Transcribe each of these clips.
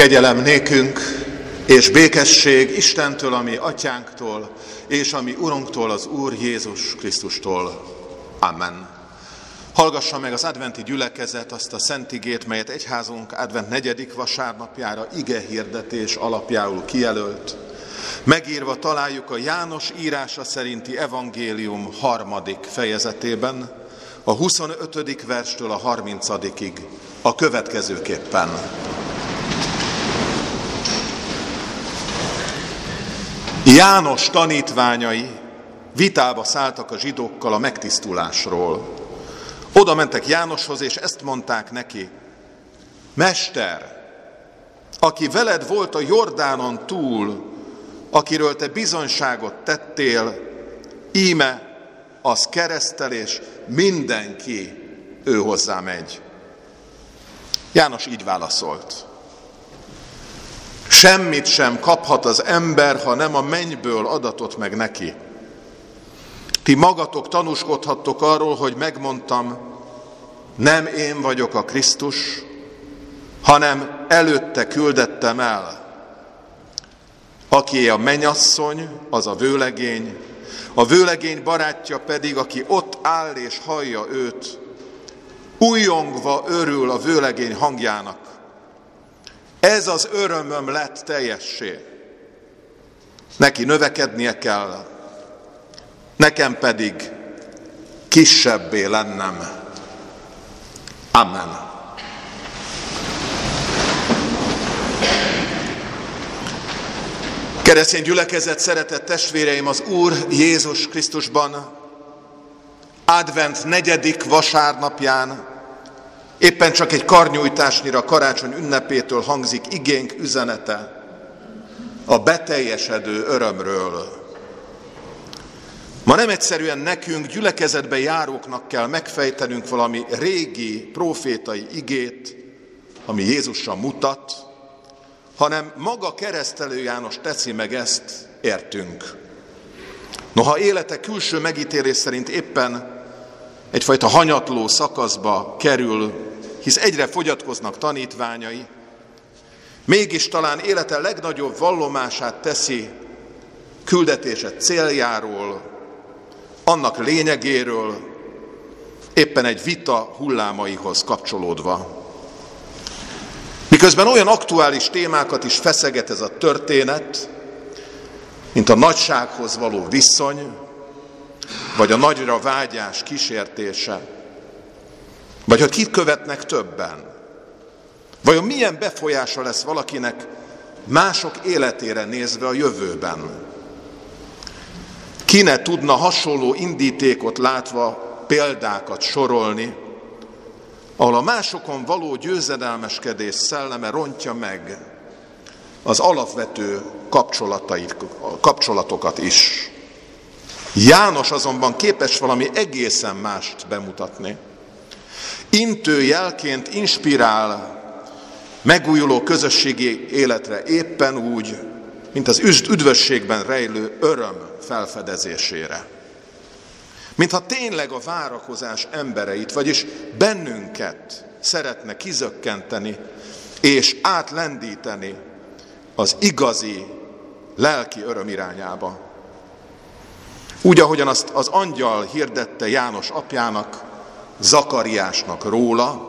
Kegyelem nékünk és békesség Istentől, ami atyánktól, és ami Urunktól, az Úr Jézus Krisztustól. Amen. Hallgassa meg az adventi gyülekezet azt a szentigét, melyet egyházunk advent negyedik vasárnapjára ige hirdetés alapjául kijelölt. Megírva találjuk a János írása szerinti evangélium harmadik fejezetében, a 25. verstől a 30 a következőképpen. János tanítványai vitába szálltak a zsidókkal a megtisztulásról. Oda mentek Jánoshoz, és ezt mondták neki. Mester, aki veled volt a Jordánon túl, akiről te bizonyságot tettél, íme az keresztel, és mindenki ő hozzá megy. János így válaszolt. Semmit sem kaphat az ember, ha nem a mennyből adatot meg neki. Ti magatok tanúskodhattok arról, hogy megmondtam, nem én vagyok a Krisztus, hanem előtte küldettem el. Aki a menyasszony, az a vőlegény, a vőlegény barátja pedig, aki ott áll és hallja őt, újongva örül a vőlegény hangjának. Ez az örömöm lett teljessé. Neki növekednie kell, nekem pedig kisebbé lennem. Amen. Keresztény gyülekezet, szeretett testvéreim, az Úr Jézus Krisztusban advent negyedik vasárnapján éppen csak egy karnyújtásnyira karácsony ünnepétől hangzik igénk üzenete a beteljesedő örömről. Ma nem egyszerűen nekünk, gyülekezetbe járóknak kell megfejtenünk valami régi profétai igét, ami Jézusra mutat, hanem maga keresztelő János teszi meg ezt, értünk. Noha élete külső megítélés szerint éppen egyfajta hanyatló szakaszba kerül, hisz egyre fogyatkoznak tanítványai, mégis talán élete legnagyobb vallomását teszi küldetése céljáról, annak lényegéről, éppen egy vita hullámaihoz kapcsolódva. Miközben olyan aktuális témákat is feszeget ez a történet, mint a nagysághoz való viszony, vagy a nagyra vágyás kísértése, vagy hogy kit követnek többen. Vajon milyen befolyása lesz valakinek mások életére nézve a jövőben? Ki ne tudna hasonló indítékot látva példákat sorolni, ahol a másokon való győzedelmeskedés szelleme rontja meg az alapvető kapcsolatokat is. János azonban képes valami egészen mást bemutatni. Intő jelként inspirál megújuló közösségi életre éppen úgy, mint az üdvösségben rejlő öröm felfedezésére. Mintha tényleg a várakozás embereit, vagyis bennünket szeretne kizökkenteni és átlendíteni az igazi lelki öröm irányába. Úgy, ahogyan azt az angyal hirdette János apjának, Zakariásnak róla,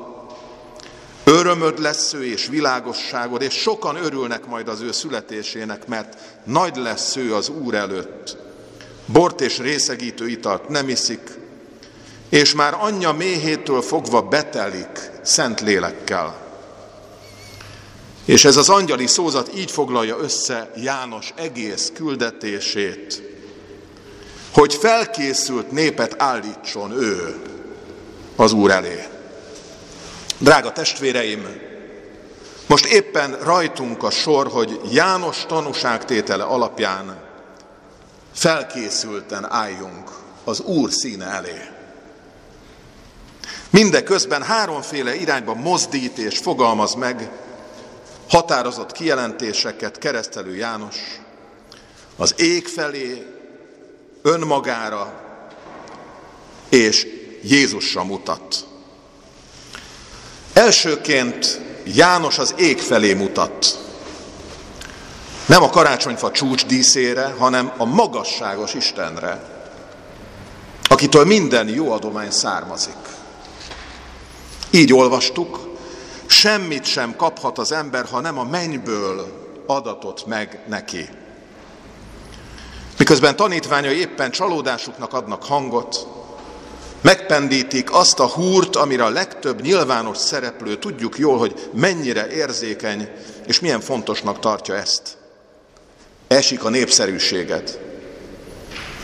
örömöd lesz ő és világosságod, és sokan örülnek majd az ő születésének, mert nagy lesz ő az Úr előtt. Bort és részegítő italt nem iszik, és már anyja méhétől fogva betelik szent lélekkel. És ez az angyali szózat így foglalja össze János egész küldetését, hogy felkészült népet állítson ő az Úr elé. Drága testvéreim, most éppen rajtunk a sor, hogy János tanúságtétele alapján felkészülten álljunk az Úr színe elé. Mindeközben háromféle irányba mozdít és fogalmaz meg határozott kijelentéseket keresztelő János az ég felé, önmagára és Jézusra mutat. Elsőként János az ég felé mutat. Nem a karácsonyfa csúcs díszére, hanem a magasságos Istenre, akitől minden jó adomány származik. Így olvastuk, semmit sem kaphat az ember, ha nem a mennyből adatot meg neki. Miközben tanítványai éppen csalódásuknak adnak hangot, megpendítik azt a húrt, amire a legtöbb nyilvános szereplő tudjuk jól, hogy mennyire érzékeny és milyen fontosnak tartja ezt. Esik a népszerűséget.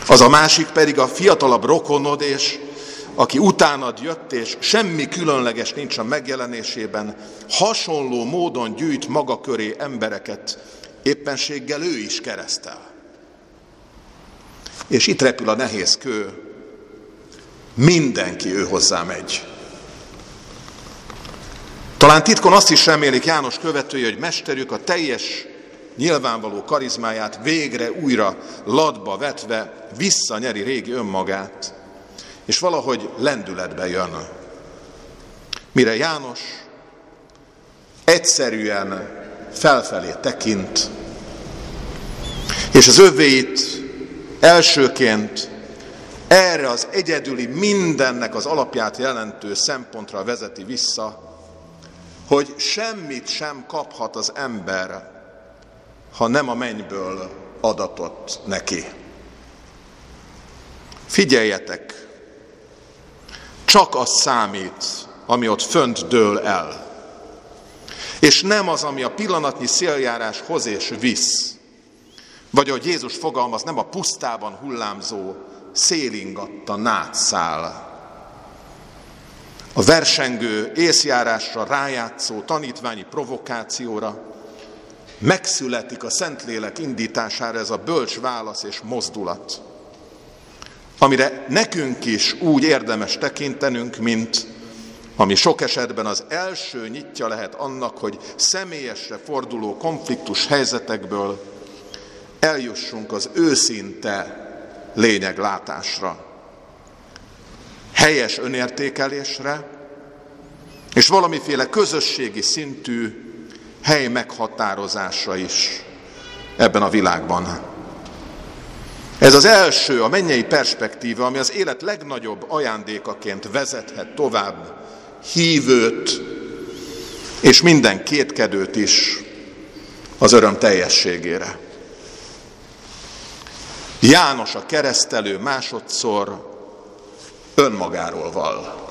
Az a másik pedig a fiatalabb rokonod, és aki utánad jött, és semmi különleges nincs a megjelenésében, hasonló módon gyűjt maga köré embereket, éppenséggel ő is keresztel. És itt repül a nehéz kő, mindenki ő hozzá megy. Talán titkon azt is remélik János követői, hogy mesterük a teljes nyilvánvaló karizmáját végre újra ladba vetve visszanyeri régi önmagát, és valahogy lendületbe jön. Mire János egyszerűen felfelé tekint, és az övéit elsőként erre az egyedüli mindennek az alapját jelentő szempontra vezeti vissza, hogy semmit sem kaphat az ember, ha nem a mennyből adatott neki. Figyeljetek, csak az számít, ami ott fönt dől el. És nem az, ami a pillanatnyi széljárás hoz és visz. Vagy ahogy Jézus fogalmaz, nem a pusztában hullámzó, szélingatta nátszál. A versengő, észjárásra rájátszó tanítványi provokációra megszületik a Szentlélek indítására ez a bölcs válasz és mozdulat amire nekünk is úgy érdemes tekintenünk, mint ami sok esetben az első nyitja lehet annak, hogy személyesre forduló konfliktus helyzetekből eljussunk az őszinte lényeglátásra, helyes önértékelésre, és valamiféle közösségi szintű hely meghatározásra is ebben a világban. Ez az első, a mennyei perspektíva, ami az élet legnagyobb ajándékaként vezethet tovább hívőt és minden kétkedőt is az öröm teljességére. János a keresztelő másodszor önmagáról val.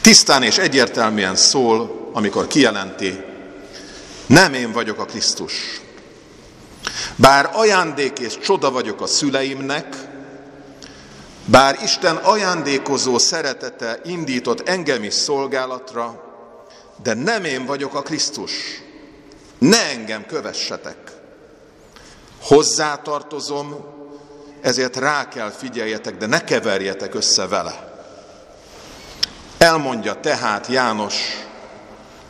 Tisztán és egyértelműen szól, amikor kijelenti, nem én vagyok a Krisztus, bár ajándék és csoda vagyok a szüleimnek, bár Isten ajándékozó szeretete indított engem is szolgálatra, de nem én vagyok a Krisztus. Ne engem kövessetek. Hozzátartozom, ezért rá kell figyeljetek, de ne keverjetek össze vele. Elmondja tehát János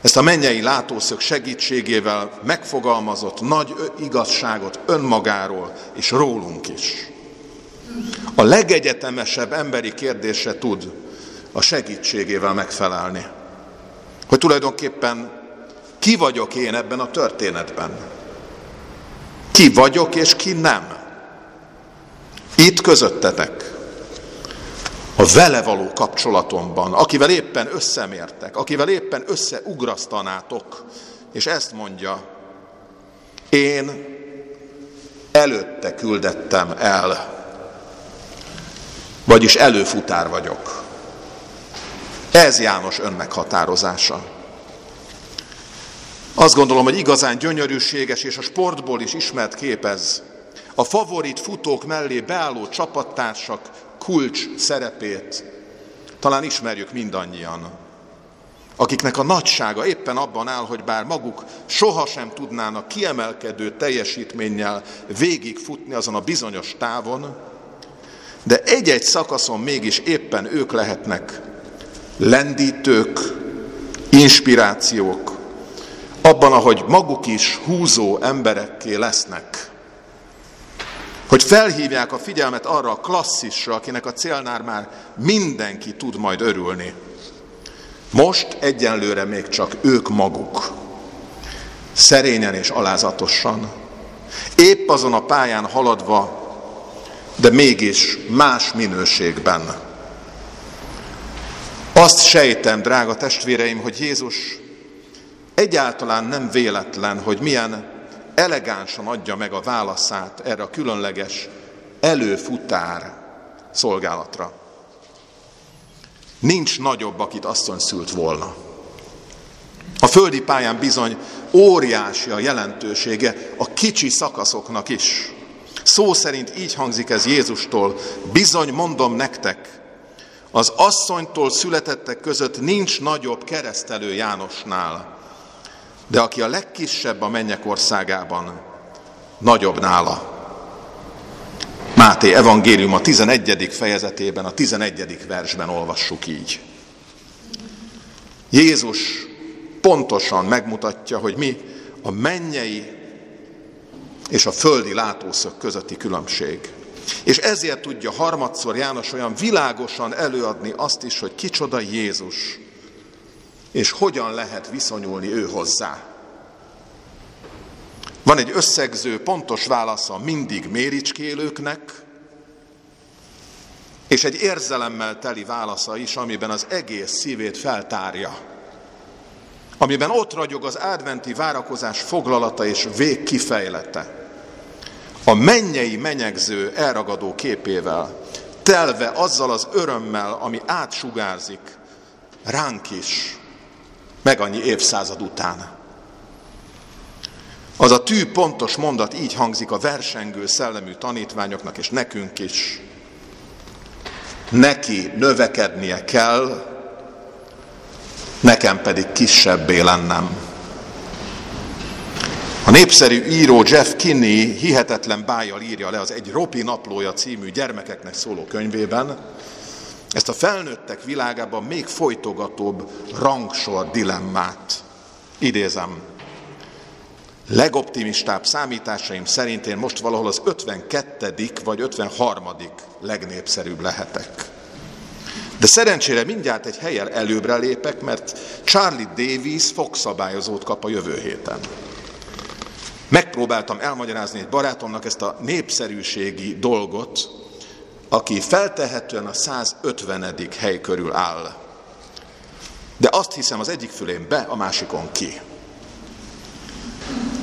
ezt a mennyei látószög segítségével megfogalmazott nagy igazságot önmagáról és rólunk is. A legegyetemesebb emberi kérdése tud a segítségével megfelelni. Hogy tulajdonképpen ki vagyok én ebben a történetben? Ki vagyok és ki nem? Itt közöttetek a vele való kapcsolatomban, akivel éppen összemértek, akivel éppen összeugrasztanátok, és ezt mondja, én előtte küldettem el, vagyis előfutár vagyok. Ez János önmeghatározása. Azt gondolom, hogy igazán gyönyörűséges és a sportból is ismert képez. A favorit futók mellé beálló csapattársak kulcs szerepét talán ismerjük mindannyian, akiknek a nagysága éppen abban áll, hogy bár maguk sohasem tudnának kiemelkedő teljesítménnyel végigfutni azon a bizonyos távon, de egy-egy szakaszon mégis éppen ők lehetnek lendítők, inspirációk, abban, ahogy maguk is húzó emberekké lesznek hogy felhívják a figyelmet arra a klasszisra, akinek a célnál már mindenki tud majd örülni. Most egyenlőre még csak ők maguk, szerényen és alázatosan, épp azon a pályán haladva, de mégis más minőségben. Azt sejtem, drága testvéreim, hogy Jézus egyáltalán nem véletlen, hogy milyen elegánsan adja meg a válaszát erre a különleges előfutár szolgálatra. Nincs nagyobb, akit asszony szült volna. A földi pályán bizony óriási a jelentősége a kicsi szakaszoknak is. Szó szerint így hangzik ez Jézustól, bizony mondom nektek, az asszonytól születettek között nincs nagyobb keresztelő Jánosnál, de aki a legkisebb a mennyek országában, nagyobb nála. Máté evangélium a 11. fejezetében, a 11. versben olvassuk így. Jézus pontosan megmutatja, hogy mi a mennyei és a földi látószög közötti különbség. És ezért tudja harmadszor János olyan világosan előadni azt is, hogy kicsoda Jézus, és hogyan lehet viszonyulni ő hozzá. Van egy összegző, pontos válasza mindig méricskélőknek, és egy érzelemmel teli válasza is, amiben az egész szívét feltárja. Amiben ott ragyog az adventi várakozás foglalata és végkifejlete. A mennyei menyegző elragadó képével, telve azzal az örömmel, ami átsugárzik ránk is, meg annyi évszázad után. Az a tű pontos mondat így hangzik a versengő szellemű tanítványoknak és nekünk is. Neki növekednie kell, nekem pedig kisebbé lennem. A népszerű író Jeff Kinney hihetetlen bájjal írja le az Egy Ropi naplója című gyermekeknek szóló könyvében, ezt a felnőttek világában még folytogatóbb rangsor dilemmát. Idézem, legoptimistább számításaim szerint én most valahol az 52. vagy 53. legnépszerűbb lehetek. De szerencsére mindjárt egy helyen előbbre lépek, mert Charlie Davis fogszabályozót kap a jövő héten. Megpróbáltam elmagyarázni egy barátomnak ezt a népszerűségi dolgot, aki feltehetően a 150. hely körül áll. De azt hiszem az egyik fülén be, a másikon ki.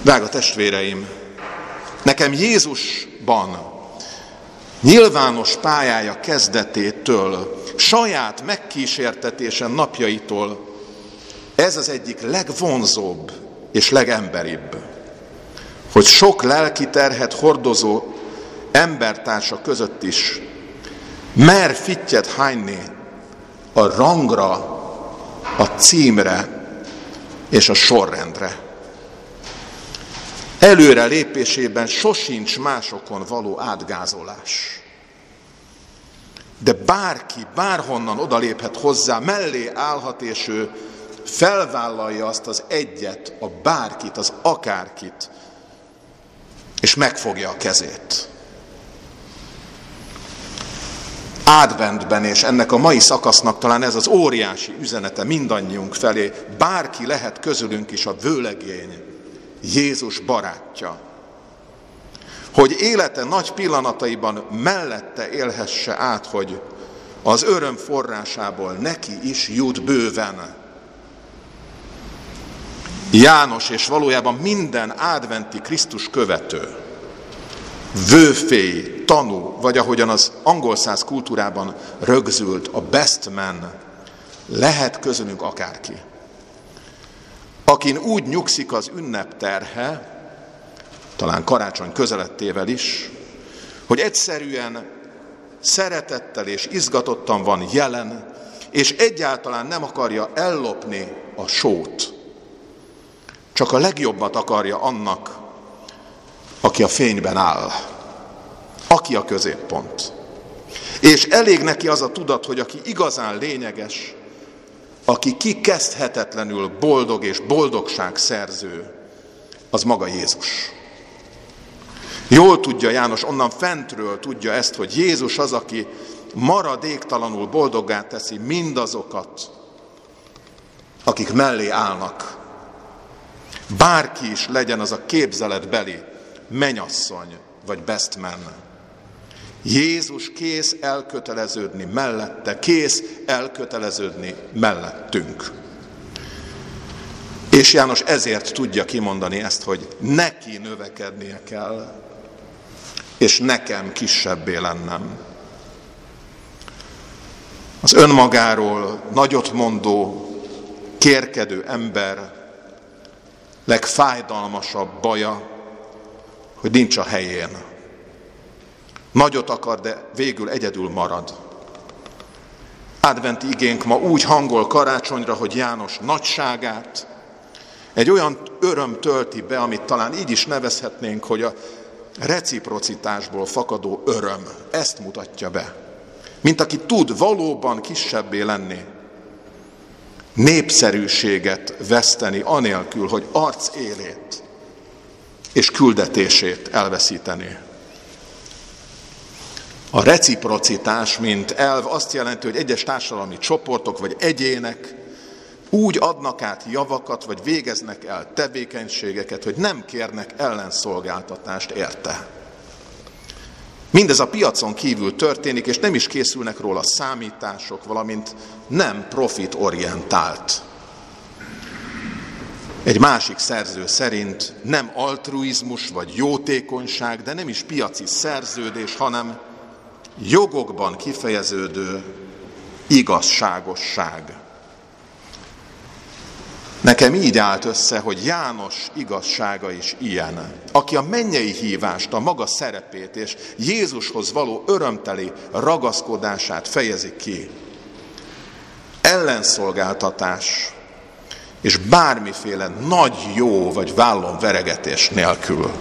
Drága testvéreim, nekem Jézusban nyilvános pályája kezdetétől, saját megkísértetésen napjaitól ez az egyik legvonzóbb és legemberibb, hogy sok lelki terhet hordozó embertársa között is mer fittyet hányni a rangra, a címre és a sorrendre. Előre lépésében sosincs másokon való átgázolás. De bárki, bárhonnan odaléphet hozzá, mellé állhat, és ő felvállalja azt az egyet, a bárkit, az akárkit, és megfogja a kezét. Adventben, és ennek a mai szakasznak talán ez az óriási üzenete mindannyiunk felé, bárki lehet közülünk is a vőlegény, Jézus barátja. Hogy élete nagy pillanataiban mellette élhesse át, hogy az öröm forrásából neki is jut bőven. János és valójában minden adventi Krisztus követő, vőfély, tanú, vagy ahogyan az angol száz kultúrában rögzült a best man, lehet közönünk akárki akin úgy nyugszik az ünnep terhe, talán karácsony közelettével is, hogy egyszerűen szeretettel és izgatottan van jelen, és egyáltalán nem akarja ellopni a sót. Csak a legjobbat akarja annak, aki a fényben áll, aki a középpont. És elég neki az a tudat, hogy aki igazán lényeges, aki kikezdhetetlenül boldog és boldogság szerző, az maga Jézus. Jól tudja János, onnan fentről tudja ezt, hogy Jézus az, aki maradéktalanul boldoggá teszi mindazokat, akik mellé állnak. Bárki is legyen az a képzeletbeli menyasszony vagy bestman. Jézus kész elköteleződni mellette, kész elköteleződni mellettünk. És János ezért tudja kimondani ezt, hogy neki növekednie kell, és nekem kisebbé lennem. Az önmagáról nagyot mondó, kérkedő ember legfájdalmasabb baja, hogy nincs a helyén. Nagyot akar, de végül egyedül marad. Adventi igénk ma úgy hangol karácsonyra, hogy János nagyságát, egy olyan öröm tölti be, amit talán így is nevezhetnénk, hogy a reciprocitásból fakadó öröm. Ezt mutatja be. Mint aki tud valóban kisebbé lenni, népszerűséget veszteni, anélkül, hogy arc élét és küldetését elveszíteni. A reciprocitás, mint elv azt jelenti, hogy egyes társadalmi csoportok vagy egyének úgy adnak át javakat, vagy végeznek el tevékenységeket, hogy nem kérnek ellenszolgáltatást érte. Mindez a piacon kívül történik, és nem is készülnek róla számítások, valamint nem profitorientált. Egy másik szerző szerint nem altruizmus vagy jótékonyság, de nem is piaci szerződés, hanem jogokban kifejeződő igazságosság. Nekem így állt össze, hogy János igazsága is ilyen, aki a mennyei hívást, a maga szerepét és Jézushoz való örömteli ragaszkodását fejezi ki. Ellenszolgáltatás és bármiféle nagy jó vagy vállon veregetés nélkül.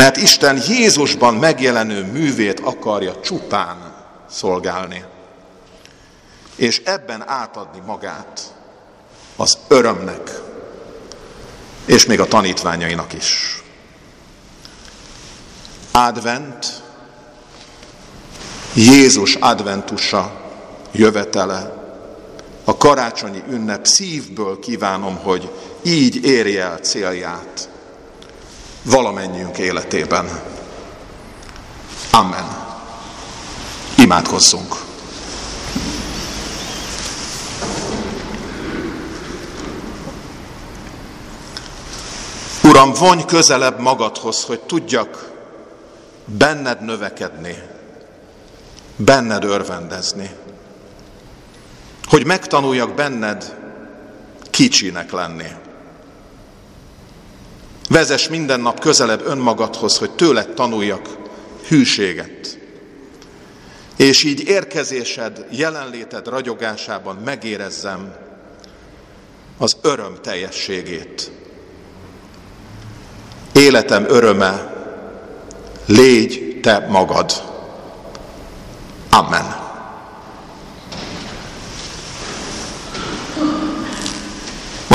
Mert Isten Jézusban megjelenő művét akarja csupán szolgálni, és ebben átadni magát az örömnek, és még a tanítványainak is. Advent, Jézus adventusa, jövetele, a karácsonyi ünnep szívből kívánom, hogy így érje el célját valamennyiünk életében. Amen. Imádkozzunk! Uram, vonj közelebb magadhoz, hogy tudjak benned növekedni, benned örvendezni. Hogy megtanuljak benned kicsinek lenni. Vezes minden nap közelebb önmagadhoz, hogy tőled tanuljak hűséget. És így érkezésed, jelenléted ragyogásában megérezzem az öröm teljességét életem öröme, légy te magad. Amen.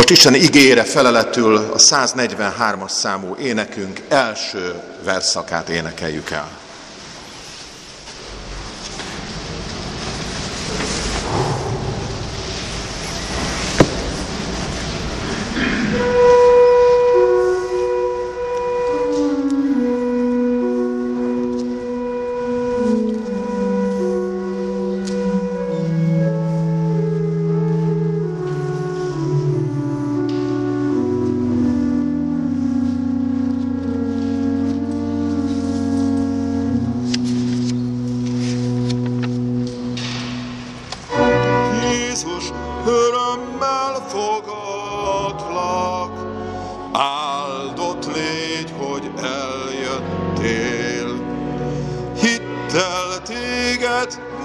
Most Isten igére feleletül a 143-as számú énekünk első verszakát énekeljük el.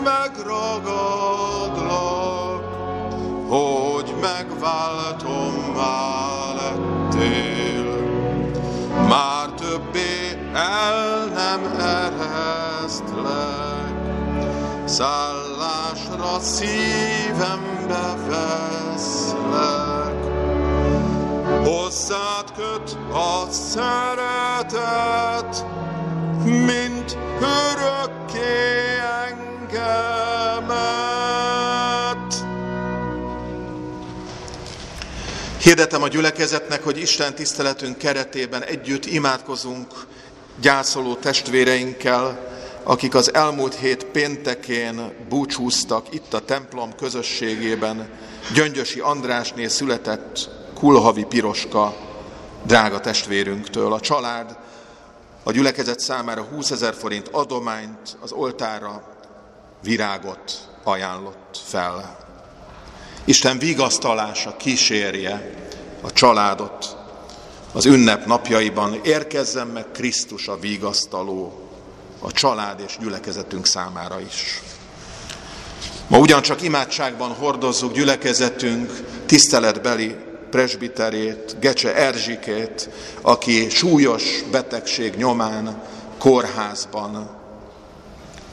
megragadlak, hogy megváltom már lettél. Már többé el nem eresztlek, szállásra szívembe veszlek. Hozzád köt a szeretet, mint örök Hirdetem a gyülekezetnek, hogy Isten tiszteletünk keretében együtt imádkozunk gyászoló testvéreinkkel, akik az elmúlt hét péntekén búcsúztak itt a templom közösségében, Gyöngyösi Andrásné született Kulhavi Piroska drága testvérünktől. A család a gyülekezet számára 20 ezer forint adományt az oltára virágot ajánlott fel. Isten vigasztalása kísérje a családot az ünnep napjaiban. Érkezzen meg Krisztus a vigasztaló a család és gyülekezetünk számára is. Ma ugyancsak imádságban hordozzuk gyülekezetünk tiszteletbeli presbiterét, Gecse Erzsikét, aki súlyos betegség nyomán kórházban,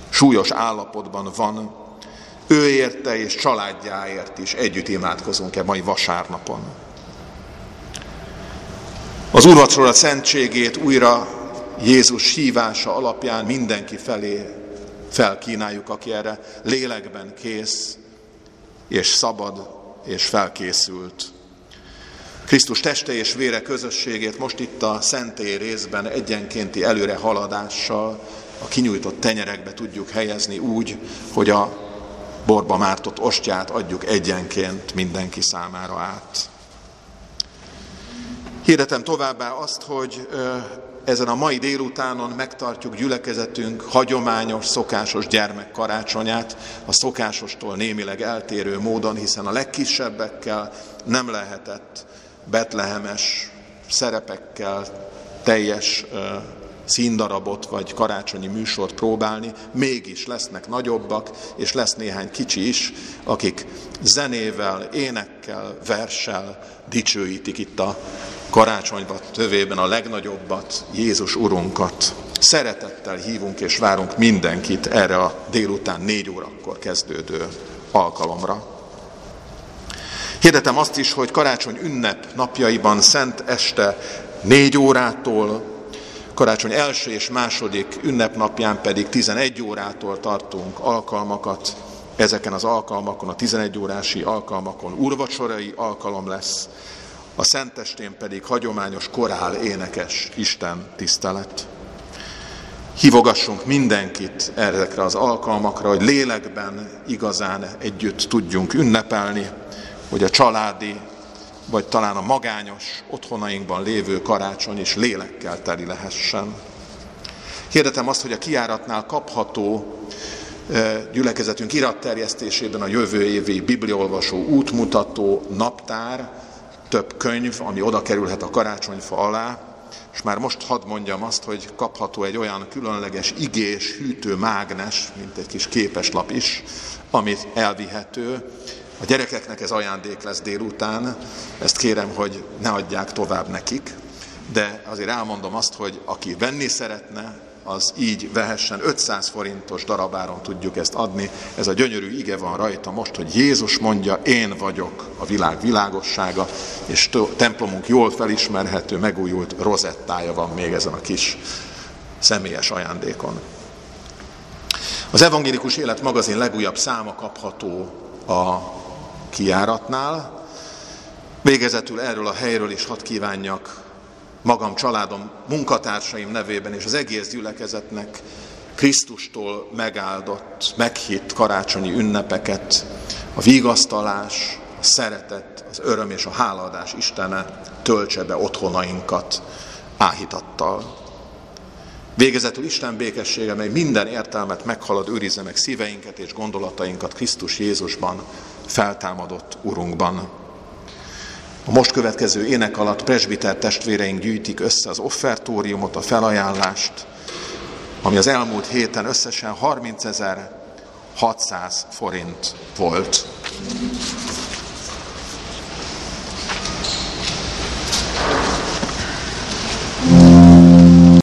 súlyos állapotban van. Ő érte és családjáért is együtt imádkozunk-e mai vasárnapon. Az úrvacsora szentségét újra Jézus hívása alapján mindenki felé felkínáljuk, aki erre lélekben kész, és szabad, és felkészült. Krisztus teste és vére közösségét most itt a szentély részben egyenkénti előre haladással a kinyújtott tenyerekbe tudjuk helyezni úgy, hogy a borba mártott ostját adjuk egyenként mindenki számára át. Hirdetem továbbá azt, hogy ezen a mai délutánon megtartjuk gyülekezetünk hagyományos, szokásos gyermekkarácsonyát, a szokásostól némileg eltérő módon, hiszen a legkisebbekkel nem lehetett betlehemes szerepekkel teljes színdarabot vagy karácsonyi műsort próbálni, mégis lesznek nagyobbak, és lesz néhány kicsi is, akik zenével, énekkel, verssel dicsőítik itt a karácsonyban tövében a legnagyobbat, Jézus Urunkat. Szeretettel hívunk és várunk mindenkit erre a délután négy órakor kezdődő alkalomra. Hirdetem azt is, hogy karácsony ünnep napjaiban szent este négy órától, karácsony első és második ünnepnapján pedig 11 órától tartunk alkalmakat. Ezeken az alkalmakon, a 11 órási alkalmakon urvacsorai alkalom lesz, a szentestén pedig hagyományos korál énekes Isten tisztelet. Hívogassunk mindenkit ezekre az alkalmakra, hogy lélekben igazán együtt tudjunk ünnepelni, hogy a családi, vagy talán a magányos otthonainkban lévő karácsony is lélekkel teli lehessen. Hirdetem azt, hogy a kiáratnál kapható gyülekezetünk iratterjesztésében a jövő évi bibliolvasó útmutató naptár, több könyv, ami oda kerülhet a karácsonyfa alá, és már most hadd mondjam azt, hogy kapható egy olyan különleges igés, hűtő mágnes, mint egy kis képeslap is, amit elvihető. A gyerekeknek ez ajándék lesz délután, ezt kérem, hogy ne adják tovább nekik, de azért elmondom azt, hogy aki venni szeretne, az így vehessen 500 forintos darabáron tudjuk ezt adni. Ez a gyönyörű ige van rajta most, hogy Jézus mondja, én vagyok a világ világossága, és templomunk jól felismerhető, megújult rozettája van még ezen a kis személyes ajándékon. Az Evangélikus Élet magazin legújabb száma kapható a kiáratnál. Végezetül erről a helyről is hadd kívánjak magam, családom, munkatársaim nevében és az egész gyülekezetnek Krisztustól megáldott, meghitt karácsonyi ünnepeket, a vigasztalás, a szeretet, az öröm és a hálaadás Istene töltse be otthonainkat áhítattal. Végezetül Isten békessége, mely minden értelmet meghalad, őrizze meg szíveinket és gondolatainkat Krisztus Jézusban, feltámadott Urunkban. A most következő ének alatt presbiter testvéreink gyűjtik össze az offertóriumot, a felajánlást, ami az elmúlt héten összesen 30.600 forint volt.